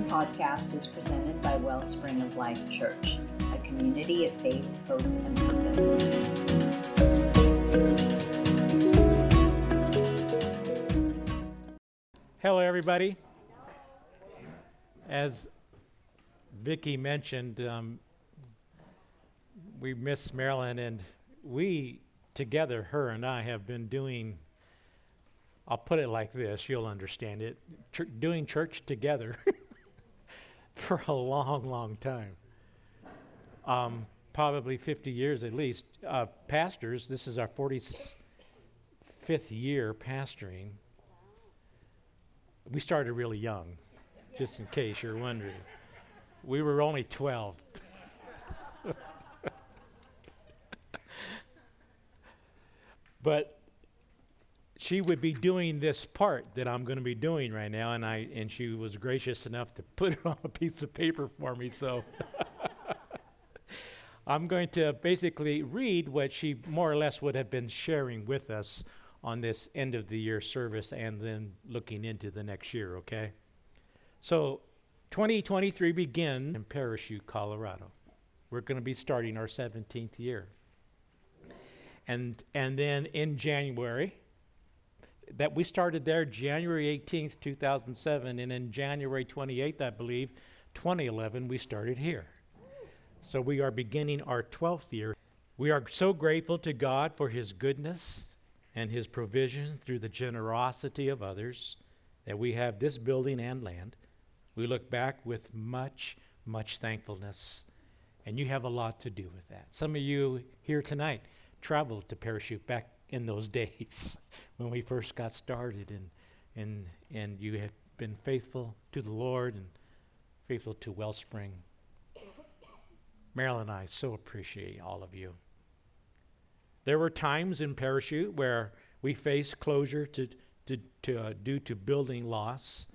podcast is presented by Wellspring of Life Church, a community of faith, hope, and purpose. Hello, everybody. As Vicki mentioned, um, we miss Marilyn, and we together, her and I, have been doing. I'll put it like this, you'll understand it. Ch- doing church together for a long, long time. Um, probably 50 years at least. Uh, pastors, this is our 45th year pastoring. We started really young, just in case you're wondering. We were only 12. but she would be doing this part that I'm going to be doing right now, and I and she was gracious enough to put it on a piece of paper for me. So I'm going to basically read what she more or less would have been sharing with us on this end of the year service, and then looking into the next year. Okay, so 2023 begin in Parachute, Colorado. We're going to be starting our 17th year. And, and then in January, that we started there January 18th, 2007, and in January 28th, I believe, 2011, we started here. So we are beginning our 12th year. We are so grateful to God for His goodness and His provision through the generosity of others that we have this building and land. We look back with much, much thankfulness, and you have a lot to do with that. Some of you here tonight traveled to Parachute back in those days when we first got started, and, and, and you have been faithful to the Lord and faithful to Wellspring. Marilyn and I so appreciate all of you. There were times in Parachute where we faced closure to, to, to, uh, due to building loss.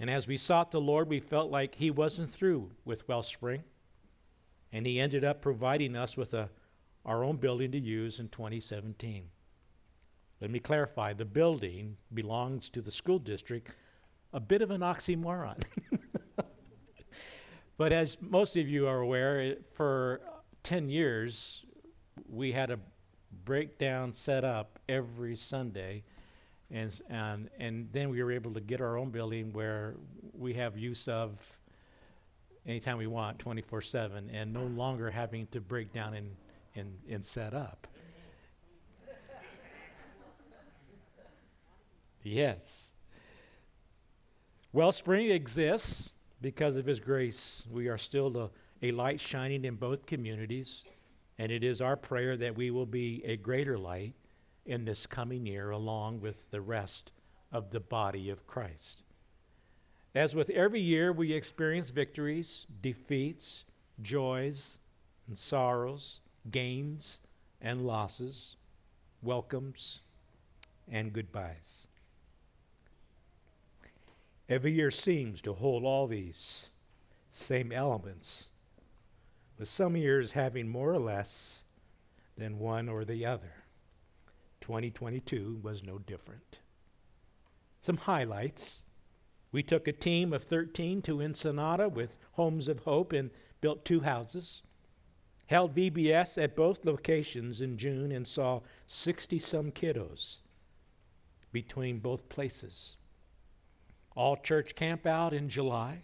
And as we sought the Lord, we felt like He wasn't through with Wellspring. And He ended up providing us with a, our own building to use in 2017. Let me clarify the building belongs to the school district, a bit of an oxymoron. but as most of you are aware, it, for 10 years, we had a breakdown set up every Sunday. And, and, and then we were able to get our own building where we have use of anytime we want 24 7 and no longer having to break down and, and, and set up. Yes. Wellspring exists because of His grace. We are still a, a light shining in both communities, and it is our prayer that we will be a greater light in this coming year along with the rest of the body of Christ. As with every year, we experience victories, defeats, joys, and sorrows, gains and losses, welcomes and goodbyes. Every year seems to hold all these same elements, with some years having more or less than one or the other. 2022 was no different. Some highlights. We took a team of 13 to Ensenada with Homes of Hope and built two houses. Held VBS at both locations in June and saw 60 some kiddos between both places. All church camp out in July.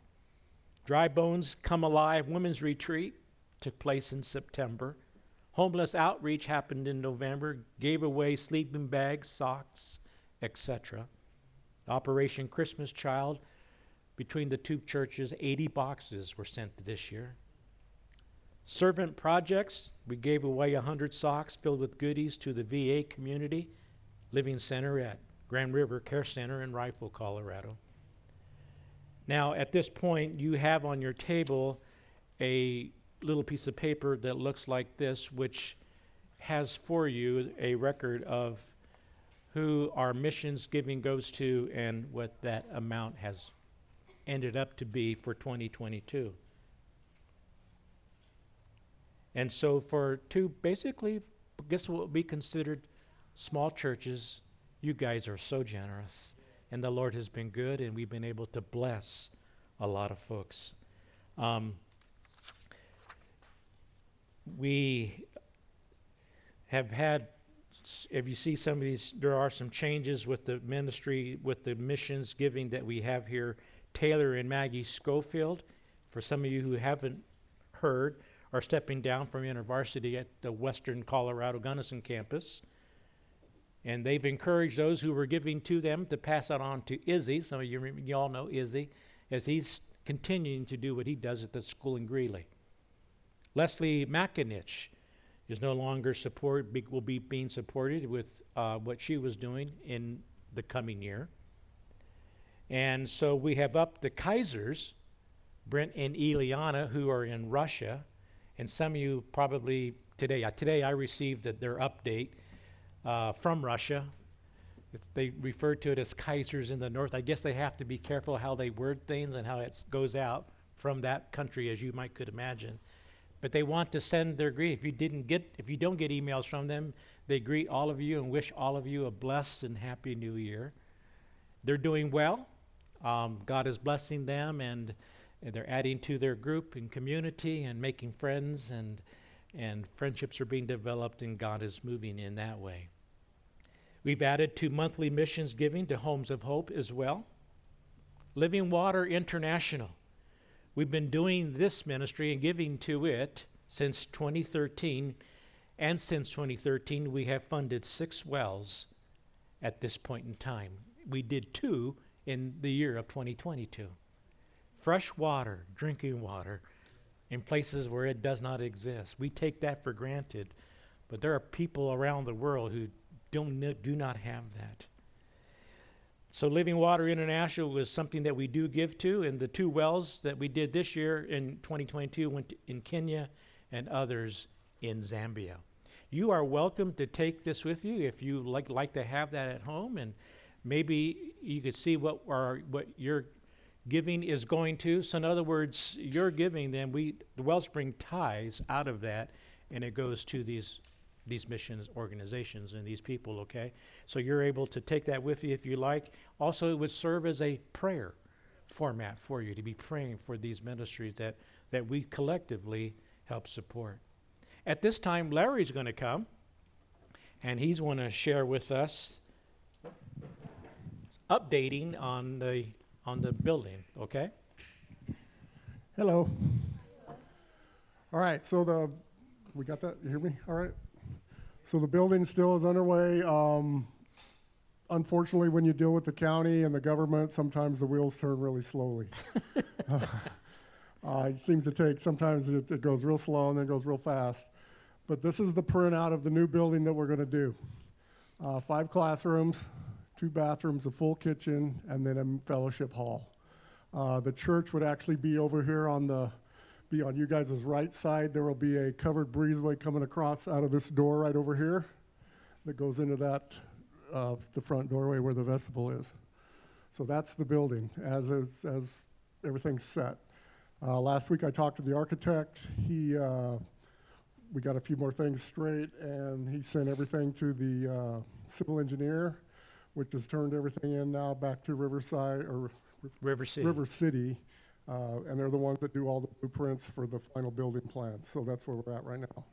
Dry Bones Come Alive Women's Retreat took place in September. Homeless outreach happened in November, gave away sleeping bags, socks, etc. Operation Christmas Child, between the two churches, 80 boxes were sent this year. Servant projects, we gave away 100 socks filled with goodies to the VA Community Living Center at Grand River Care Center in Rifle, Colorado. Now, at this point, you have on your table a little piece of paper that looks like this, which has for you a record of who our missions giving goes to and what that amount has ended up to be for 2022. And so, for two basically, guess what would be considered small churches, you guys are so generous. And the Lord has been good, and we've been able to bless a lot of folks. Um, we have had if you see some of these, there are some changes with the ministry, with the missions giving that we have here. Taylor and Maggie Schofield, for some of you who haven't heard, are stepping down from InterVarsity at the Western Colorado Gunnison campus. And they've encouraged those who were giving to them to pass that on to Izzy. Some of you, you all know Izzy, as he's continuing to do what he does at the school in Greeley. Leslie McInich is no longer support be, will be being supported with uh, what she was doing in the coming year. And so we have up the Kaisers, Brent and Eliana, who are in Russia. And some of you probably today, uh, today I received their update uh, from Russia. It's, they refer to it as Kaisers in the north. I guess they have to be careful how they word things and how it goes out from that country, as you might could imagine but they want to send their greeting. If you didn't get, if you don't get emails from them, they greet all of you and wish all of you a blessed and happy new year. They're doing well. Um, God is blessing them, and, and they're adding to their group and community and making friends, and and friendships are being developed, and God is moving in that way. We've added to monthly missions giving to Homes of Hope as well. Living Water International We've been doing this ministry and giving to it since 2013, and since 2013, we have funded six wells at this point in time. We did two in the year of 2022. Fresh water, drinking water, in places where it does not exist. We take that for granted, but there are people around the world who don't, do not have that. So, Living Water International was something that we do give to, and the two wells that we did this year in 2022 went in Kenya and others in Zambia. You are welcome to take this with you if you like like to have that at home, and maybe you could see what our what your giving is going to. So, in other words, your giving, then we the Wellspring ties out of that, and it goes to these these missions organizations and these people, okay? So you're able to take that with you if you like. Also, it would serve as a prayer format for you to be praying for these ministries that, that we collectively help support. At this time, Larry's going to come and he's going to share with us updating on the on the building, okay? Hello. All right, so the we got that. You hear me? All right. So the building still is underway. Um, unfortunately, when you deal with the county and the government, sometimes the wheels turn really slowly. uh, it seems to take, sometimes it, it, goes real slow and then goes real fast. But this is the printout of the new building that we're going to do. Uh, five classrooms, two bathrooms, a full kitchen, and then a fellowship hall. Uh, the church would actually be over here on the be on you guys' right side. There will be a covered breezeway coming across out of this door right over here that goes into that, uh, the front doorway where the vestibule is. So that's the building as, is, as everything's set. Uh, last week I talked to the architect. He, uh, we got a few more things straight, and he sent everything to the uh, civil engineer, which has turned everything in now back to Riverside or River City. River City uh, and they're the ones that do all the blueprints for the final building plans. So that's where we're at right now.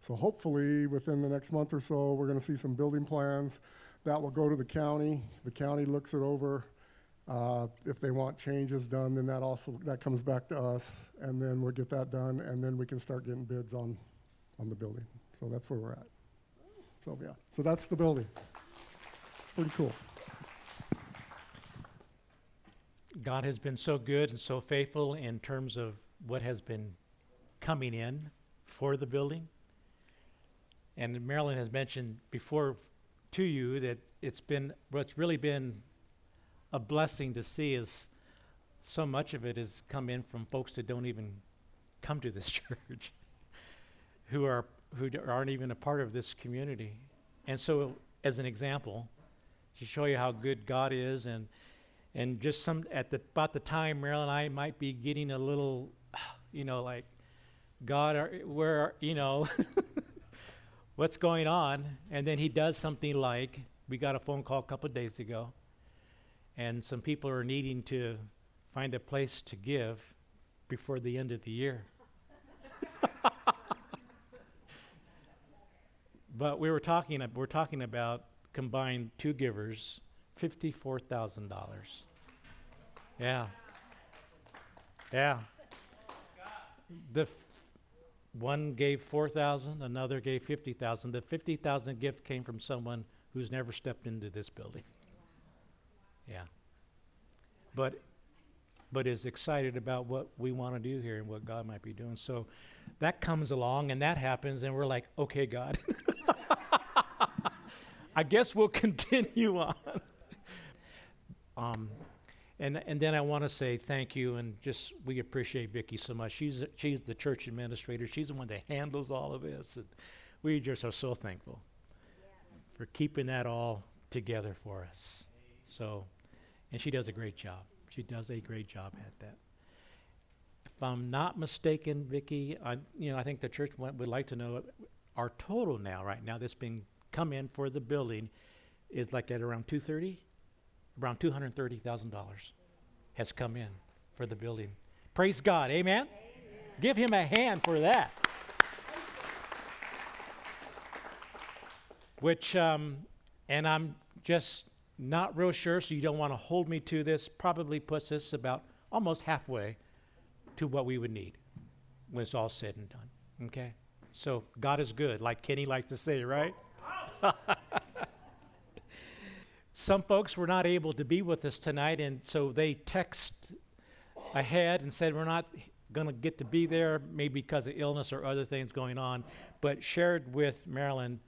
So hopefully within the next month or so, we're going to see some building plans that will go to the county. The county looks it over. Uh, if they want changes done, then that also that comes back to us, and then we'll get that done, and then we can start getting bids on on the building. So that's where we're at. So yeah, so that's the building. Pretty cool. God has been so good and so faithful in terms of what has been coming in for the building. And Marilyn has mentioned before to you that it's been what's really been a blessing to see is so much of it has come in from folks that don't even come to this church, who are who aren't even a part of this community. And so, as an example, to show you how good God is and and just some at the about the time Marilyn and I might be getting a little, you know, like, God, are, where you know, what's going on? And then he does something like we got a phone call a couple days ago, and some people are needing to find a place to give before the end of the year. but we were talking we're talking about combined two givers, fifty-four thousand dollars. Yeah. Yeah. The f- one gave four thousand, another gave fifty thousand. The fifty thousand gift came from someone who's never stepped into this building. Yeah. But but is excited about what we want to do here and what God might be doing. So that comes along and that happens and we're like, okay, God. I guess we'll continue on. Um, and and then I want to say thank you and just we appreciate Vicki so much. She's she's the church administrator. She's the one that handles all of this, and we just are so thankful for keeping that all together for us. So, and she does a great job. She does a great job at that. If I'm not mistaken, Vicki, I you know I think the church would like to know our total now right now that's been come in for the building is like at around 230 around $230,000 has come in for the building. Praise God. Amen? Amen? Give him a hand for that. Which, um, and I'm just not real sure, so you don't want to hold me to this, probably puts us about almost halfway to what we would need when it's all said and done. Okay? So God is good, like Kenny likes to say, right? Some folks were not able to be with us tonight, and so they text ahead and said, We're not going to get to be there, maybe because of illness or other things going on, but shared with Marilyn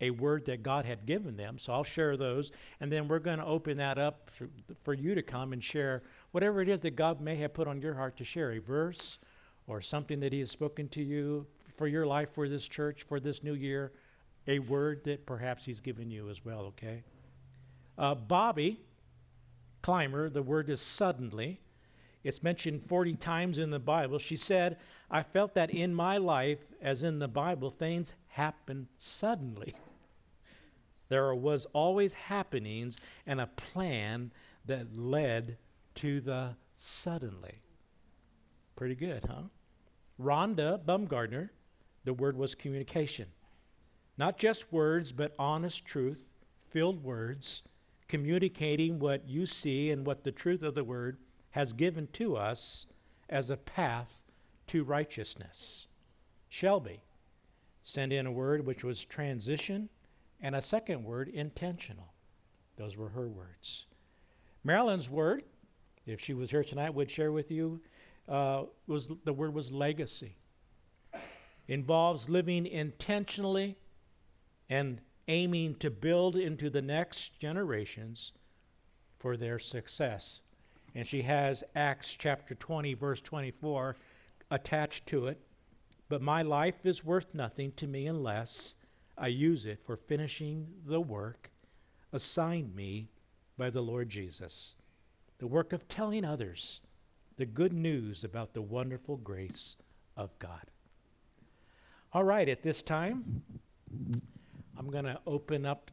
a word that God had given them. So I'll share those, and then we're going to open that up for, for you to come and share whatever it is that God may have put on your heart to share a verse or something that He has spoken to you for your life, for this church, for this new year, a word that perhaps He's given you as well, okay? Uh, Bobby Clymer, the word is suddenly. It's mentioned 40 times in the Bible. She said, I felt that in my life, as in the Bible, things happen suddenly. there was always happenings and a plan that led to the suddenly. Pretty good, huh? Rhonda Bumgardner, the word was communication. Not just words, but honest truth, filled words communicating what you see and what the truth of the word has given to us as a path to righteousness. Shelby sent in a word which was transition and a second word, intentional. Those were her words. Marilyn's word, if she was here tonight, would share with you, uh, was the word was legacy. Involves living intentionally and aiming to build into the next generations for their success. And she has Acts chapter 20, verse 24 attached to it. But my life is worth nothing to me unless I use it for finishing the work assigned me by the Lord Jesus the work of telling others the good news about the wonderful grace of God. All right, at this time, I'm going to open up,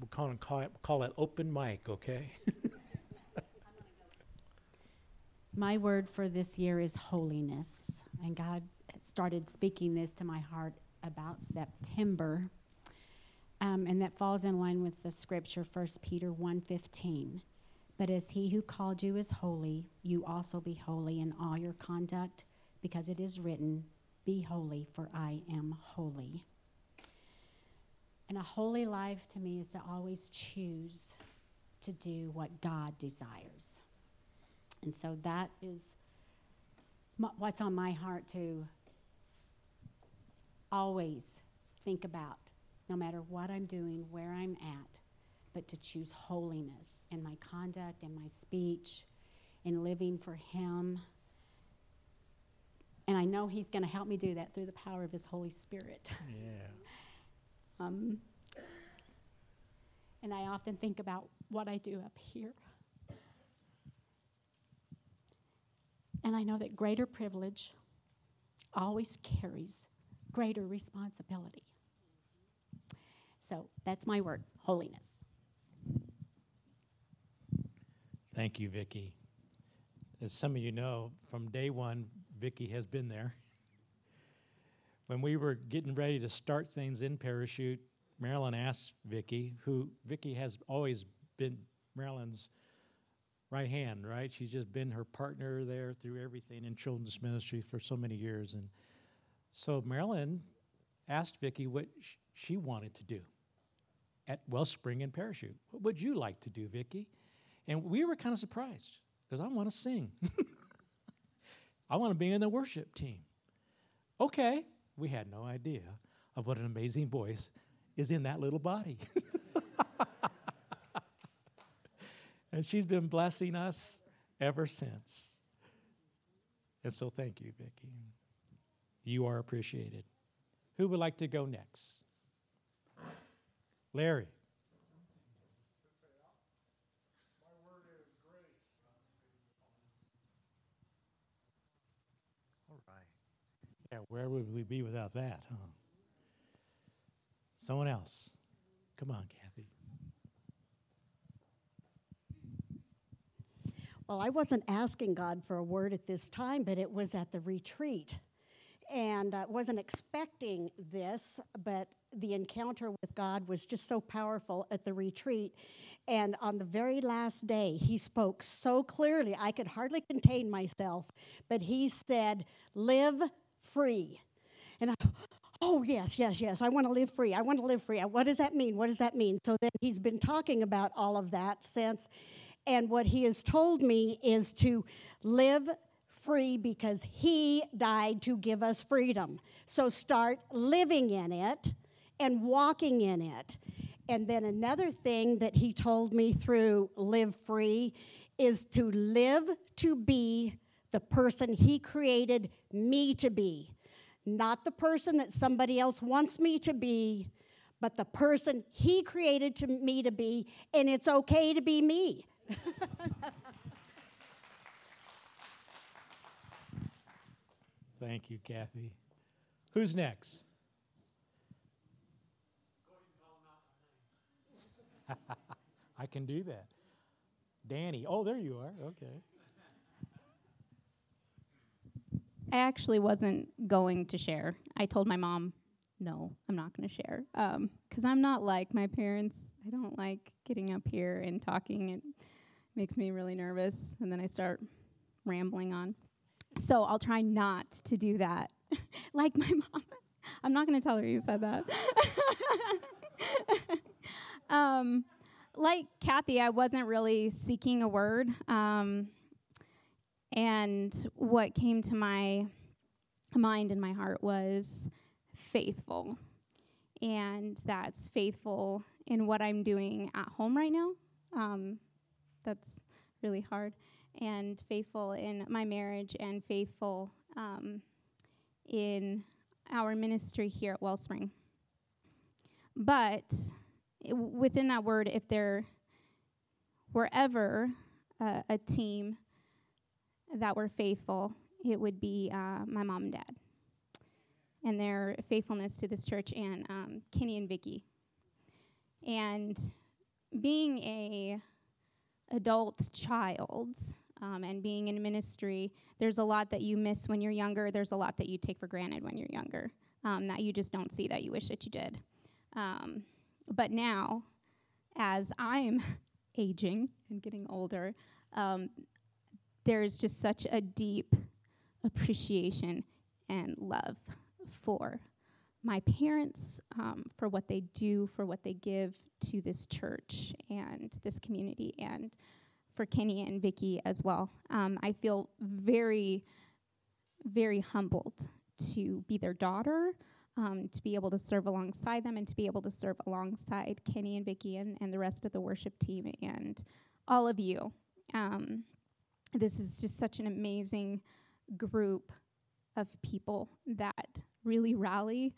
we'll call it, call, it, call it open mic, okay? my word for this year is holiness. And God started speaking this to my heart about September. Um, and that falls in line with the scripture 1 peter 1.15 but as he who called you is holy you also be holy in all your conduct because it is written be holy for i am holy and a holy life to me is to always choose to do what God desires. And so that is what's on my heart to always think about, no matter what I'm doing, where I'm at, but to choose holiness in my conduct, in my speech, in living for Him. And I know He's going to help me do that through the power of His Holy Spirit. Yeah. Um, and I often think about what I do up here. And I know that greater privilege always carries greater responsibility. So that's my word holiness. Thank you, Vicki. As some of you know, from day one, Vicki has been there. When we were getting ready to start things in Parachute, Marilyn asked Vicki, who Vicki has always been Marilyn's right hand, right? She's just been her partner there through everything in children's ministry for so many years. And so Marilyn asked Vicki what sh- she wanted to do at Wellspring and Parachute. What would you like to do, Vicki? And we were kind of surprised because I want to sing. I want to be in the worship team. Okay, we had no idea of what an amazing voice is in that little body. and she's been blessing us ever since. And so thank you, Vicki. You are appreciated. Who would like to go next? Larry. Yeah, where would we be without that, huh? Someone else. Come on, Kathy. Well, I wasn't asking God for a word at this time, but it was at the retreat. And I uh, wasn't expecting this, but the encounter with God was just so powerful at the retreat. And on the very last day, he spoke so clearly, I could hardly contain myself, but he said, Live free. And I, oh, yes, yes, yes, I want to live free. I want to live free. What does that mean? What does that mean? So then he's been talking about all of that since. And what he has told me is to live free because he died to give us freedom. So start living in it and walking in it. And then another thing that he told me through Live Free is to live to be the person he created me to be. Not the person that somebody else wants me to be, but the person he created to me to be, and it's okay to be me. Thank you, Kathy. Who's next? I can do that. Danny. Oh, there you are. Okay. I actually wasn't going to share. I told my mom, no, I'm not going to share. Because um, I'm not like my parents. I don't like getting up here and talking. It makes me really nervous. And then I start rambling on. So I'll try not to do that. like my mom. I'm not going to tell her you said that. um, like Kathy, I wasn't really seeking a word. Um, and what came to my mind and my heart was faithful. And that's faithful in what I'm doing at home right now. Um, that's really hard. And faithful in my marriage and faithful um, in our ministry here at Wellspring. But within that word, if there were ever uh, a team that were faithful, it would be uh, my mom and dad and their faithfulness to this church and um, Kenny and Vicky. And being a adult child um, and being in ministry, there's a lot that you miss when you're younger. There's a lot that you take for granted when you're younger um, that you just don't see that you wish that you did. Um, but now, as I'm aging and getting older, um, there's just such a deep appreciation and love for my parents, um, for what they do, for what they give to this church and this community, and for Kenny and Vicky as well. Um, I feel very, very humbled to be their daughter, um, to be able to serve alongside them, and to be able to serve alongside Kenny and Vicky and, and the rest of the worship team and all of you. Um, this is just such an amazing group of people that really rally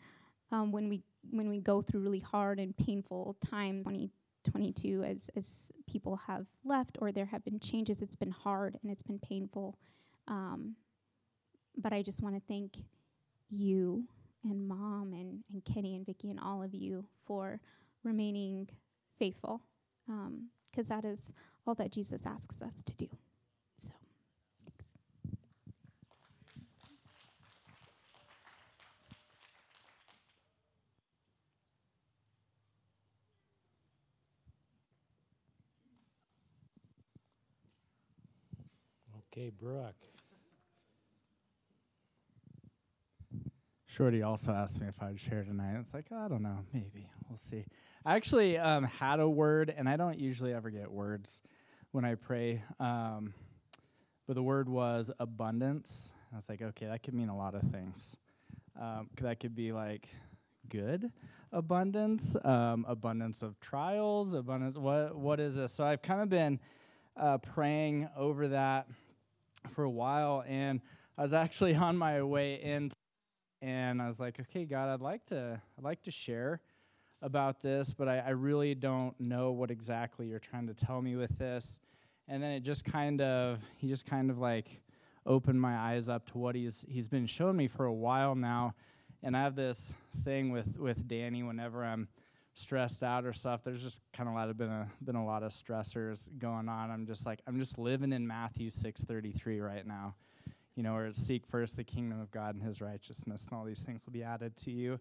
um, when we when we go through really hard and painful times. 2022, as as people have left or there have been changes, it's been hard and it's been painful. Um, but I just want to thank you and mom and, and Kenny and Vicky and all of you for remaining faithful because um, that is all that Jesus asks us to do. So, thanks. Okay, Brooke. Shorty also asked me if I'd share tonight. It's like, I don't know, maybe. We'll see. I actually um, had a word, and I don't usually ever get words when I pray. Um, but the word was abundance. I was like, okay, that could mean a lot of things. Um, that could be like good abundance, um, abundance of trials, abundance. What what is this? So I've kind of been uh, praying over that for a while, and I was actually on my way in, and I was like, okay, God, I'd like to I'd like to share about this, but I, I really don't know what exactly you're trying to tell me with this. And then it just kind of he just kind of like opened my eyes up to what he's he's been showing me for a while now. And I have this thing with with Danny whenever I'm stressed out or stuff. There's just kind of a lot of been a been a lot of stressors going on. I'm just like I'm just living in Matthew 6:33 right now. You know, where it's seek first the kingdom of God and His righteousness, and all these things will be added to you.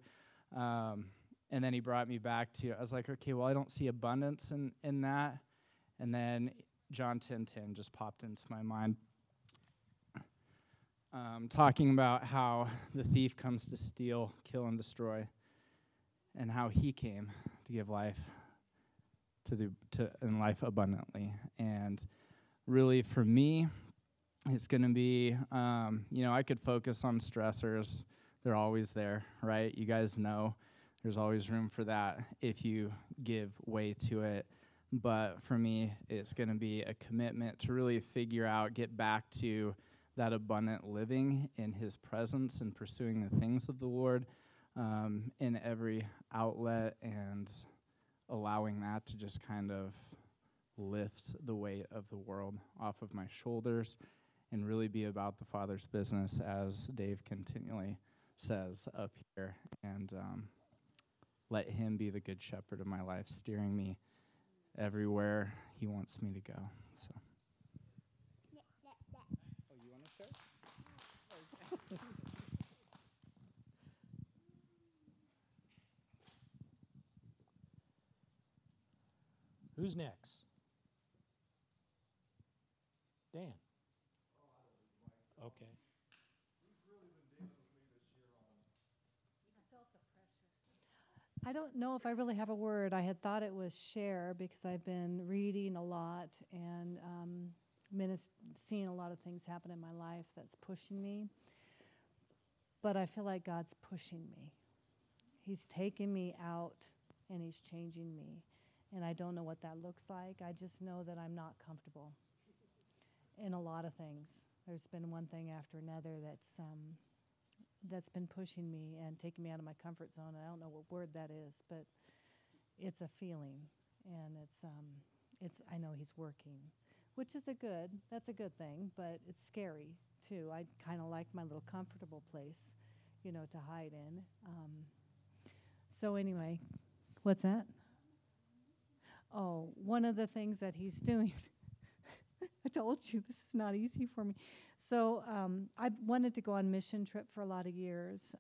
Um, and then he brought me back to I was like, okay, well, I don't see abundance in in that. And then John 10:10 10, 10 just popped into my mind um, talking about how the thief comes to steal, kill, and destroy, and how he came to give life to the to and life abundantly. And really, for me, it's going to be, um, you know, I could focus on stressors; they're always there, right? You guys know there's always room for that if you give way to it. But for me, it's going to be a commitment to really figure out, get back to that abundant living in His presence and pursuing the things of the Lord um, in every outlet and allowing that to just kind of lift the weight of the world off of my shoulders and really be about the Father's business, as Dave continually says up here, and um, let Him be the good shepherd of my life, steering me everywhere He wants me to go. So. Who's next? Dan. Okay. I don't know if I really have a word. I had thought it was share because I've been reading a lot and um, seeing a lot of things happen in my life that's pushing me. But I feel like God's pushing me. He's taking me out and He's changing me and I don't know what that looks like. I just know that I'm not comfortable in a lot of things. There's been one thing after another that's um, that's been pushing me and taking me out of my comfort zone. I don't know what word that is, but it's a feeling, and it's um, it's I know he's working, which is a good. That's a good thing, but it's scary too. I kind of like my little comfortable place, you know, to hide in. Um, so anyway, what's that? Oh, one of the things that he's doing. I told you this is not easy for me. So um, I wanted to go on mission trip for a lot of years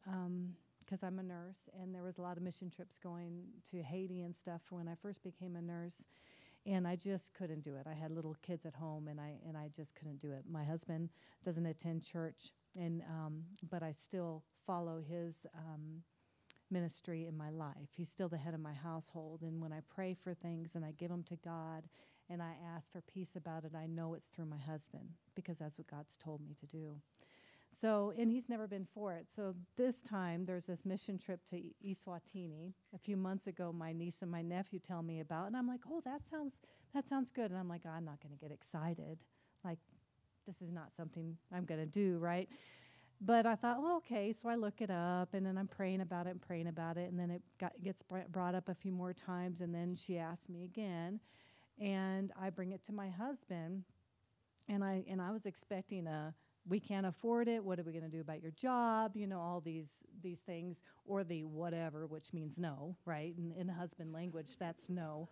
because um, I'm a nurse, and there was a lot of mission trips going to Haiti and stuff when I first became a nurse, and I just couldn't do it. I had little kids at home, and I and I just couldn't do it. My husband doesn't attend church, and um, but I still follow his um, ministry in my life. He's still the head of my household. And when I pray for things and I give them to God and I ask for peace about it, I know it's through my husband because that's what God's told me to do. So, and he's never been for it. So this time there's this mission trip to Eswatini. A few months ago, my niece and my nephew tell me about, and I'm like, oh, that sounds that sounds good. And I'm like, I'm not going to get excited. Like, this is not something I'm going to do, right? But I thought, well, okay. So I look it up, and then I'm praying about it and praying about it, and then it got, gets brought up a few more times, and then she asked me again, and I bring it to my husband, and I and I was expecting a we can't afford it. What are we going to do about your job? You know, all these these things, or the whatever, which means no, right? In, in husband language, that's no.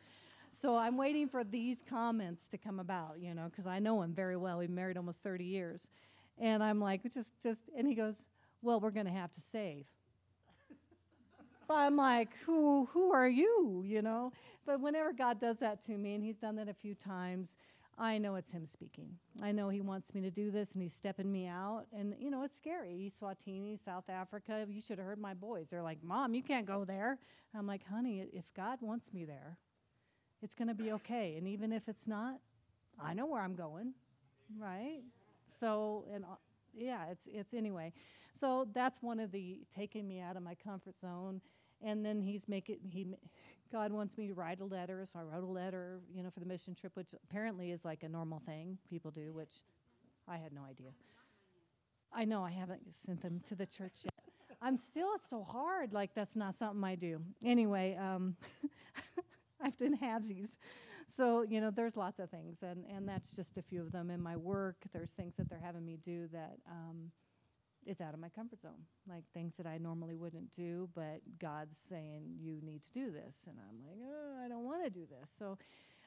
So I'm waiting for these comments to come about, you know, because I know him very well. We've married almost 30 years. And I'm like, just, just, and he goes, well, we're going to have to save. but I'm like, who who are you? You know. But whenever God does that to me, and He's done that a few times, I know it's Him speaking. I know He wants me to do this, and He's stepping me out. And you know, it's scary. Swatini, South Africa. You should have heard my boys. They're like, "Mom, you can't go there." I'm like, "Honey, if God wants me there, it's going to be okay. And even if it's not, I know where I'm going, right? So, and uh, yeah, it's it's anyway. So that's one of the taking me out of my comfort zone. And then he's making he, God wants me to write a letter, so I wrote a letter, you know, for the mission trip, which apparently is like a normal thing people do, which I had no idea. I know I haven't sent them to the church yet. I'm still it's so hard. Like that's not something I do. Anyway, um, I've done halvesies. So, you know, there's lots of things, and, and that's just a few of them. In my work, there's things that they're having me do that um, is out of my comfort zone, like things that I normally wouldn't do, but God's saying, you need to do this. And I'm like, oh, I don't want to do this. So,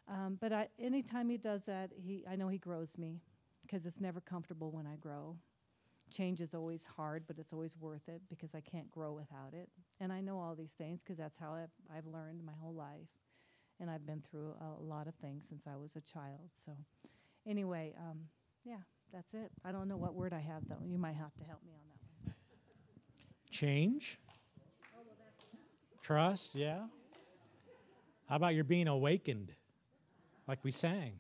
um, but I, anytime He does that, he, I know He grows me because it's never comfortable when I grow. Change is always hard, but it's always worth it because I can't grow without it. And I know all these things because that's how I've, I've learned my whole life and I've been through a lot of things since I was a child. So, anyway, um, yeah, that's it. I don't know what word I have though. You might have to help me on that one. Change. Trust, yeah. How about you're being awakened, like we sang?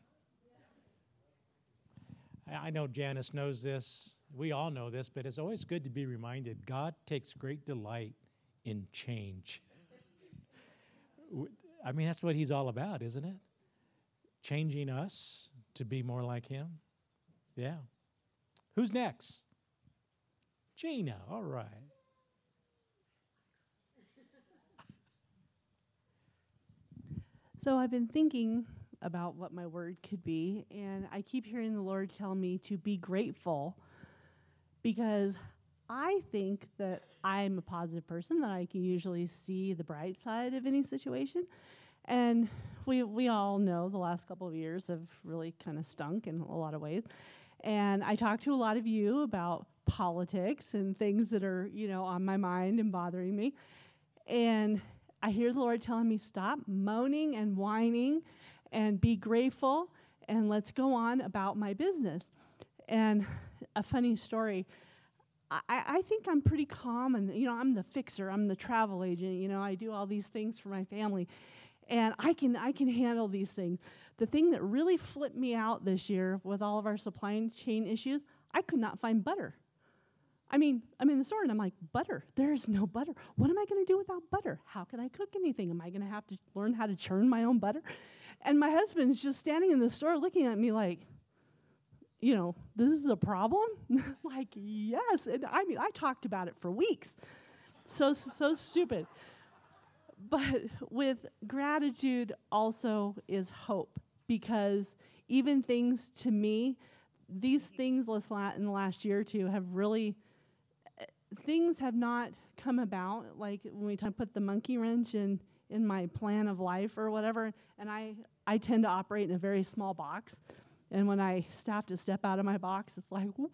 I know Janice knows this. We all know this, but it's always good to be reminded God takes great delight in change. I mean, that's what he's all about, isn't it? Changing us to be more like him. Yeah. Who's next? Gina, all right. So I've been thinking about what my word could be, and I keep hearing the Lord tell me to be grateful because I think that I'm a positive person, that I can usually see the bright side of any situation. And we, we all know the last couple of years have really kind of stunk in a lot of ways. And I talked to a lot of you about politics and things that are, you know, on my mind and bothering me. And I hear the Lord telling me, stop moaning and whining and be grateful and let's go on about my business. And a funny story. I, I think I'm pretty calm and you know I'm the fixer, I'm the travel agent, you know, I do all these things for my family and I can I can handle these things. The thing that really flipped me out this year with all of our supply chain issues, I could not find butter. I mean, I'm in the store and I'm like, butter. There's no butter. What am I going to do without butter? How can I cook anything? Am I going to have to learn how to churn my own butter? And my husband's just standing in the store looking at me like, you know, this is a problem? like, yes. And I mean, I talked about it for weeks. So, so stupid. But with gratitude also is hope because even things to me, these things in the last year or two have really, eh, things have not come about. Like when we t- put the monkey wrench in, in my plan of life or whatever, and I, I tend to operate in a very small box. And when I have to step out of my box, it's like, woo.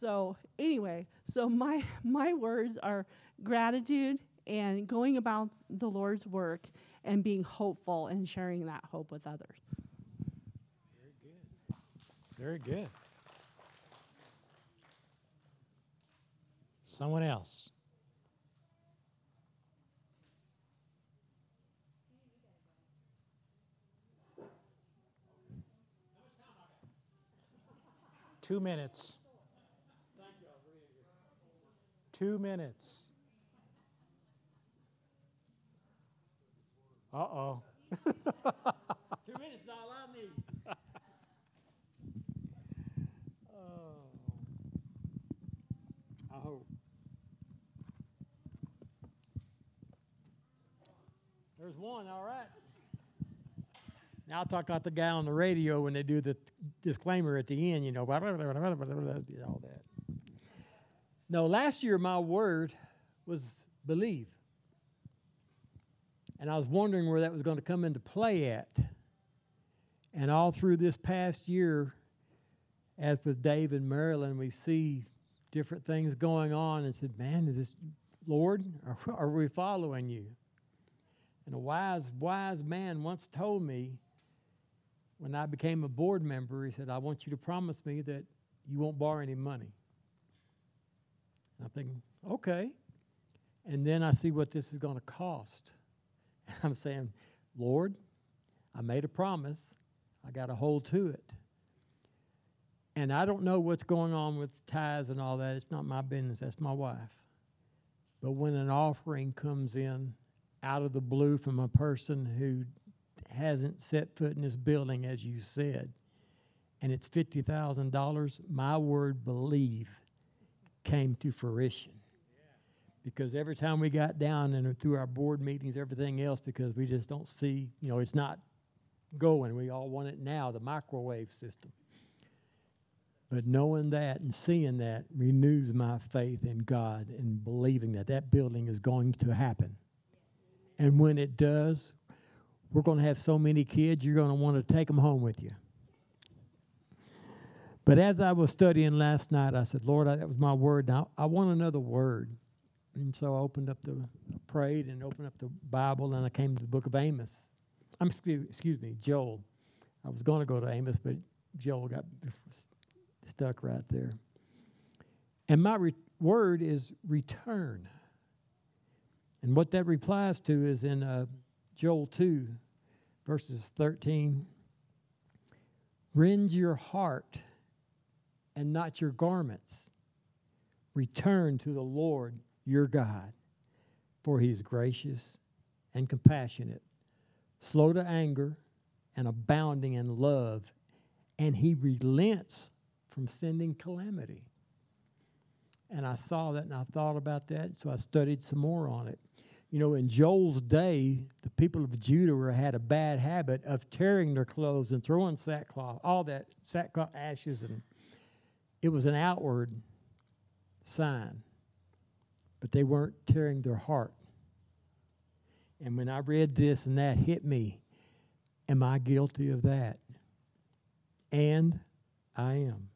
so anyway, so my, my words are gratitude and going about the Lord's work and being hopeful and sharing that hope with others. Very good. Very good. Someone else. Two minutes. Two minutes. Uh oh. Two minutes is all I need. oh. I hope. There's one, all right. Now I'll talk about the guy on the radio when they do the disclaimer at the end, you know, all that. No, last year my word was believe. And I was wondering where that was going to come into play at. And all through this past year, as with Dave and Marilyn, we see different things going on and said, man, is this Lord, are, we following you? And a wise, wise man once told me when I became a board member, he said, I want you to promise me that you won't borrow any money. And I'm thinking, okay. And then I see what this is going to cost. I'm saying, Lord, I made a promise. I got to hold to it. And I don't know what's going on with tithes and all that. It's not my business. That's my wife. But when an offering comes in out of the blue from a person who hasn't set foot in this building, as you said, and it's $50,000, my word believe came to fruition. Because every time we got down and through our board meetings, everything else, because we just don't see, you know, it's not going. We all want it now, the microwave system. But knowing that and seeing that renews my faith in God and believing that that building is going to happen. And when it does, we're going to have so many kids, you're going to want to take them home with you. But as I was studying last night, I said, Lord, I, that was my word. Now I want another word. And so I opened up the, prayed and opened up the Bible, and I came to the book of Amos. I'm excuse, excuse me, Joel. I was going to go to Amos, but Joel got stuck right there. And my re- word is return. And what that replies to is in uh, Joel 2, verses 13. Rend your heart and not your garments. Return to the Lord your God, for he is gracious and compassionate, slow to anger, and abounding in love, and he relents from sending calamity. And I saw that and I thought about that, so I studied some more on it. You know, in Joel's day, the people of Judah were, had a bad habit of tearing their clothes and throwing sackcloth, all that sackcloth ashes, and it was an outward sign. But they weren't tearing their heart. And when I read this and that hit me, am I guilty of that? And I am.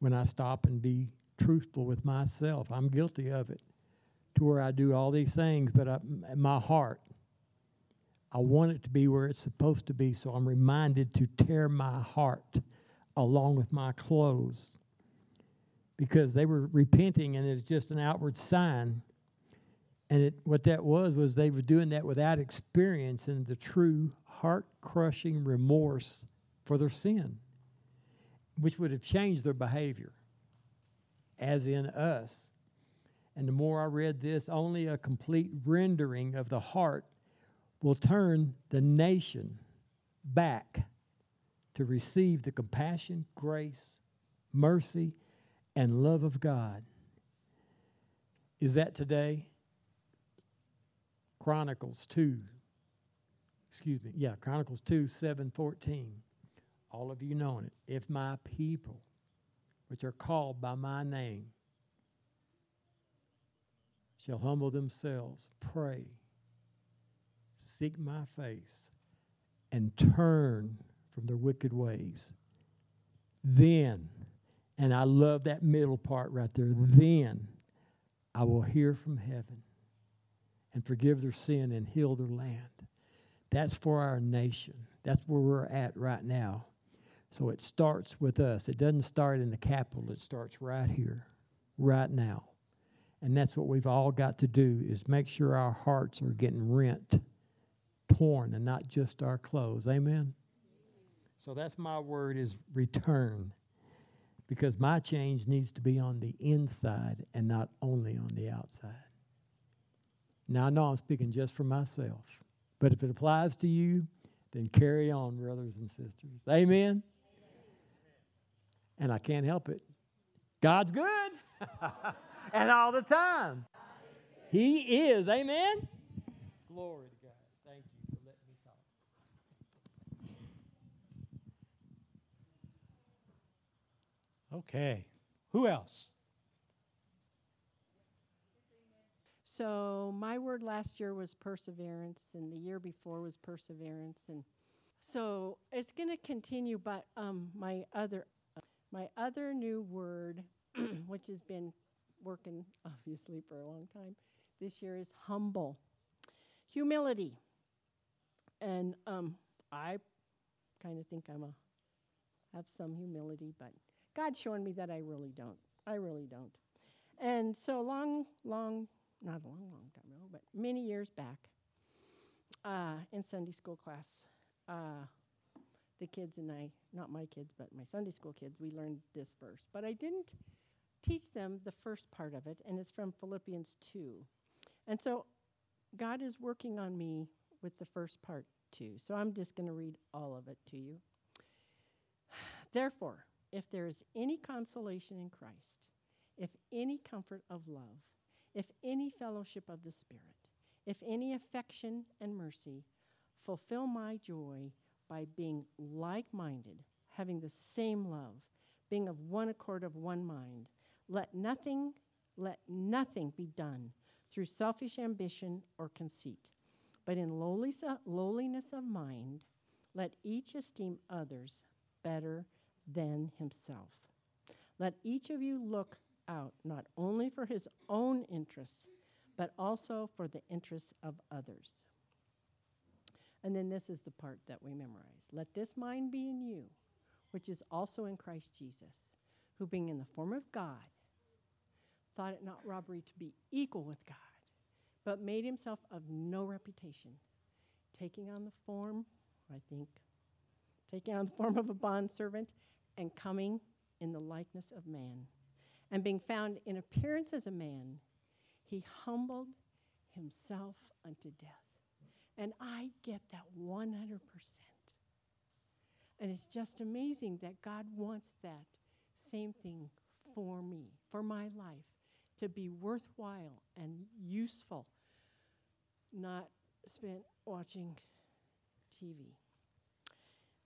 When I stop and be truthful with myself, I'm guilty of it to where I do all these things, but I, my heart, I want it to be where it's supposed to be, so I'm reminded to tear my heart along with my clothes because they were repenting and it's just an outward sign. And it, what that was was they were doing that without experience and the true heart crushing remorse for their sin, which would have changed their behavior, as in us. And the more I read this, only a complete rendering of the heart will turn the nation back to receive the compassion, grace, mercy, and love of God. Is that today? Chronicles 2. Excuse me. Yeah, Chronicles 2, 7, 14. All of you know it. If my people, which are called by my name, shall humble themselves, pray, seek my face, and turn from their wicked ways. Then, and I love that middle part right there, then I will hear from heaven and forgive their sin and heal their land. That's for our nation. That's where we're at right now. So it starts with us. It doesn't start in the capital, it starts right here, right now. And that's what we've all got to do is make sure our hearts are getting rent, torn, and not just our clothes. Amen. So that's my word is return. Because my change needs to be on the inside and not only on the outside. Now I know I'm speaking just for myself. But if it applies to you, then carry on, brothers and sisters. Amen. And I can't help it. God's good. and all the time. He is. Amen? Glory to God. Thank you for letting me talk. Okay. Who else? So, my word last year was perseverance, and the year before was perseverance. And so it's going to continue, but um, my other. my other new word, which has been working, obviously, for a long time. This year is humble. Humility. And um, I kind of think I'm a have some humility, but God's showing me that I really don't. I really don't. And so long, long, not a long, long time ago, but many years back, uh, in Sunday school class, uh, the kids and I, not my kids, but my Sunday school kids, we learned this verse. But I didn't teach them the first part of it, and it's from Philippians 2. And so God is working on me with the first part too. So I'm just going to read all of it to you. Therefore, if there is any consolation in Christ, if any comfort of love, if any fellowship of the Spirit, if any affection and mercy, fulfill my joy by being like minded, having the same love, being of one accord of one mind. Let nothing, let nothing be done through selfish ambition or conceit, but in lowliness of mind, let each esteem others better than himself. Let each of you look out not only for his own interests, but also for the interests of others. And then this is the part that we memorize. Let this mind be in you, which is also in Christ Jesus, who being in the form of God, thought it not robbery to be equal with God, but made himself of no reputation, taking on the form, I think, taking on the form of a bondservant and coming in the likeness of man. And being found in appearance as a man, he humbled himself unto death. And I get that 100%. And it's just amazing that God wants that same thing for me, for my life, to be worthwhile and useful, not spent watching TV.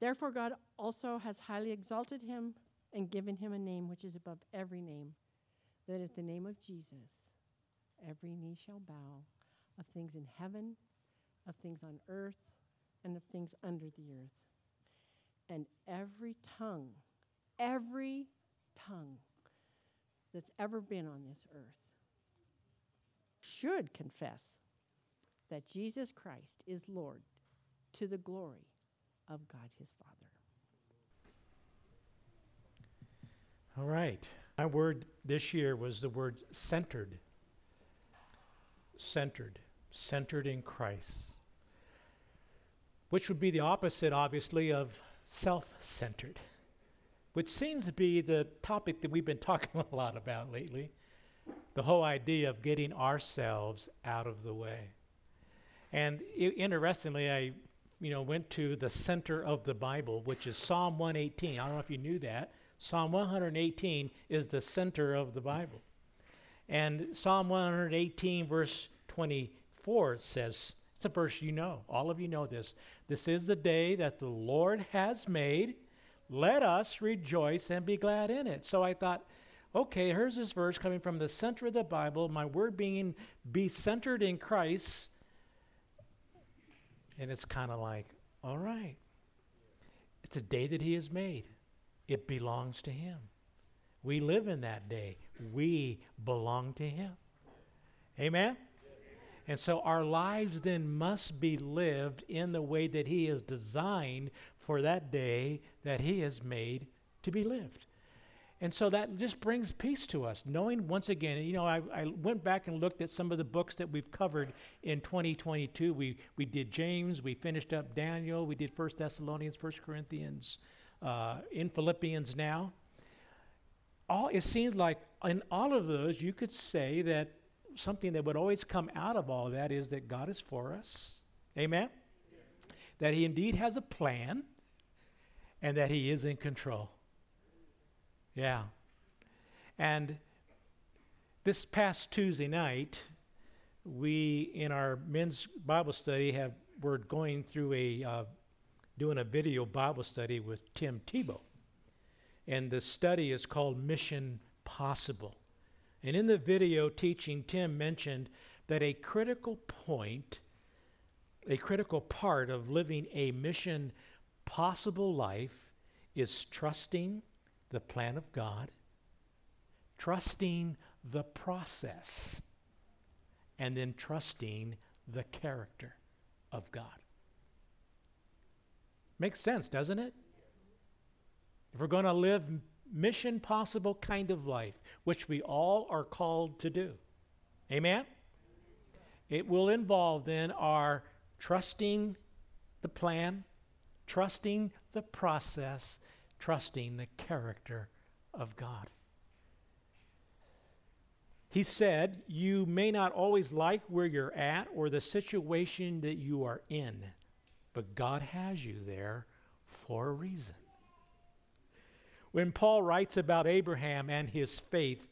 Therefore, God also has highly exalted him and given him a name which is above every name, that at the name of Jesus, every knee shall bow of things in heaven, of things on earth, and of things under the earth. And every tongue, every tongue that's ever been on this earth should confess that Jesus Christ is Lord to the glory of God his Father. All right. My word this year was the word centered. Centered. Centered in Christ. Which would be the opposite, obviously, of self centered, which seems to be the topic that we've been talking a lot about lately. The whole idea of getting ourselves out of the way. And interestingly, I you know, went to the center of the Bible, which is Psalm 118. I don't know if you knew that. Psalm 118 is the center of the Bible. And Psalm 118, verse 24 says, it's a verse you know. All of you know this. This is the day that the Lord has made. Let us rejoice and be glad in it. So I thought, okay, here's this verse coming from the center of the Bible, my word being be centered in Christ. And it's kind of like, all right, it's a day that He has made, it belongs to Him. We live in that day, we belong to Him. Amen? And so our lives then must be lived in the way that He has designed for that day that He has made to be lived. And so that just brings peace to us, knowing once again, you know, I, I, went back and looked at some of the books that we've covered in 2022. We, we did James, we finished up Daniel, we did First Thessalonians, First Corinthians, uh, in Philippians now. All, it seems like in all of those, you could say that something that would always come out of all that is that God is for us. Amen? Yes. That He indeed has a plan and that He is in control. Yeah. And this past Tuesday night, we in our men's Bible study have we're going through a uh, doing a video Bible study with Tim Tebow, and the study is called Mission Possible. And in the video teaching, Tim mentioned that a critical point, a critical part of living a mission possible life is trusting the plan of God, trusting the process and then trusting the character of God. Makes sense, doesn't it? If we're going to live mission possible kind of life, which we all are called to do. Amen? It will involve then our trusting the plan, trusting the process, trusting the character of God. He said, You may not always like where you're at or the situation that you are in, but God has you there for a reason. When Paul writes about Abraham and his faith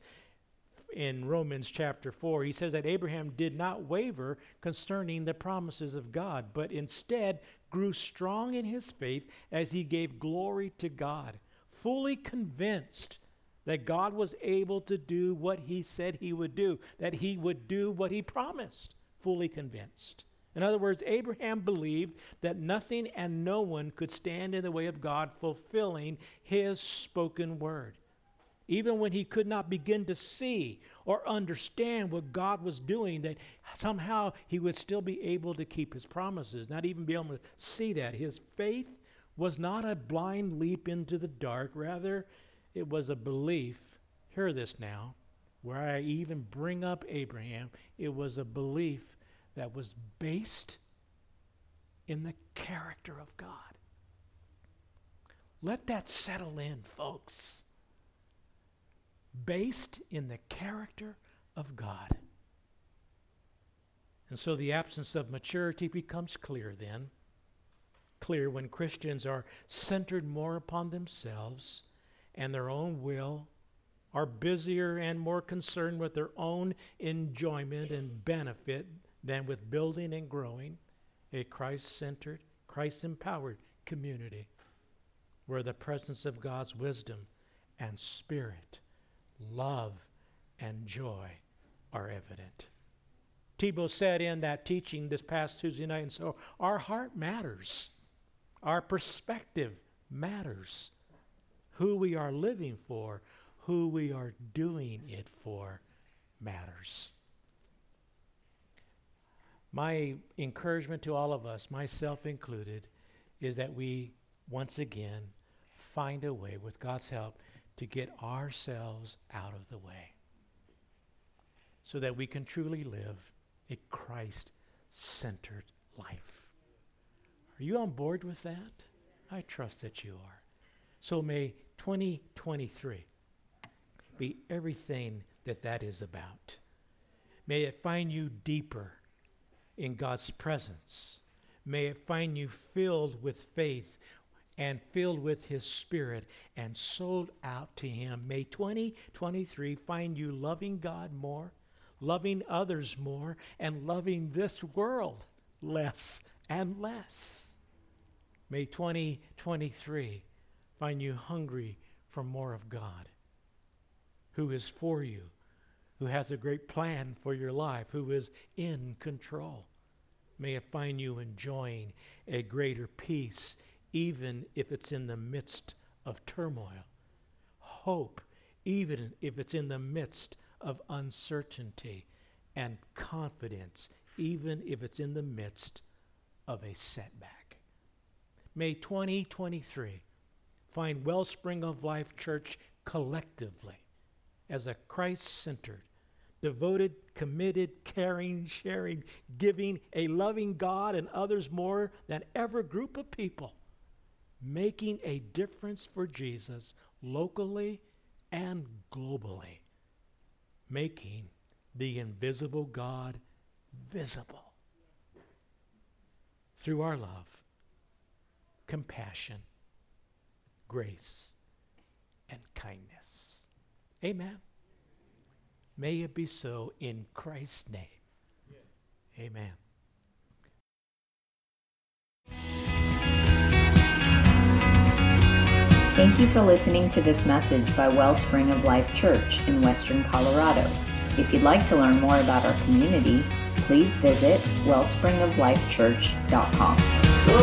in Romans chapter 4, he says that Abraham did not waver concerning the promises of God, but instead grew strong in his faith as he gave glory to God, fully convinced that God was able to do what he said he would do, that he would do what he promised, fully convinced. In other words, Abraham believed that nothing and no one could stand in the way of God fulfilling his spoken word. Even when he could not begin to see or understand what God was doing, that somehow he would still be able to keep his promises, not even be able to see that. His faith was not a blind leap into the dark, rather, it was a belief, hear this now, where I even bring up Abraham, it was a belief that was based in the character of God. Let that settle in, folks. Based in the character of God. And so the absence of maturity becomes clear then. Clear when Christians are centered more upon themselves and their own will, are busier and more concerned with their own enjoyment and benefit than with building and growing a Christ centered, Christ empowered community where the presence of God's wisdom and spirit, love and joy are evident. Tebow said in that teaching this past Tuesday night, and so our heart matters, our perspective matters who we are living for, who we are doing it for matters. My encouragement to all of us, myself included, is that we once again find a way, with God's help, to get ourselves out of the way so that we can truly live a Christ centered life. Are you on board with that? I trust that you are. So may 2023 be everything that that is about. May it find you deeper in God's presence. May it find you filled with faith and filled with His Spirit and sold out to Him. May 2023 find you loving God more, loving others more, and loving this world less and less. May 2023 find you hungry for more of God, who is for you, who has a great plan for your life, who is in control. May it find you enjoying a greater peace, even if it's in the midst of turmoil. Hope, even if it's in the midst of uncertainty. And confidence, even if it's in the midst of a setback. May 2023 find Wellspring of Life Church collectively as a Christ centered, devoted, committed, caring, sharing, giving, a loving God and others more than ever group of people, making a difference for Jesus locally and globally, making the invisible God visible through our love, compassion, grace, and kindness. Amen. May it be so in Christ's name. Yes. Amen. Thank you for listening to this message by Wellspring of Life Church in Western Colorado. If you'd like to learn more about our community, please visit wellspringoflifechurch.com. So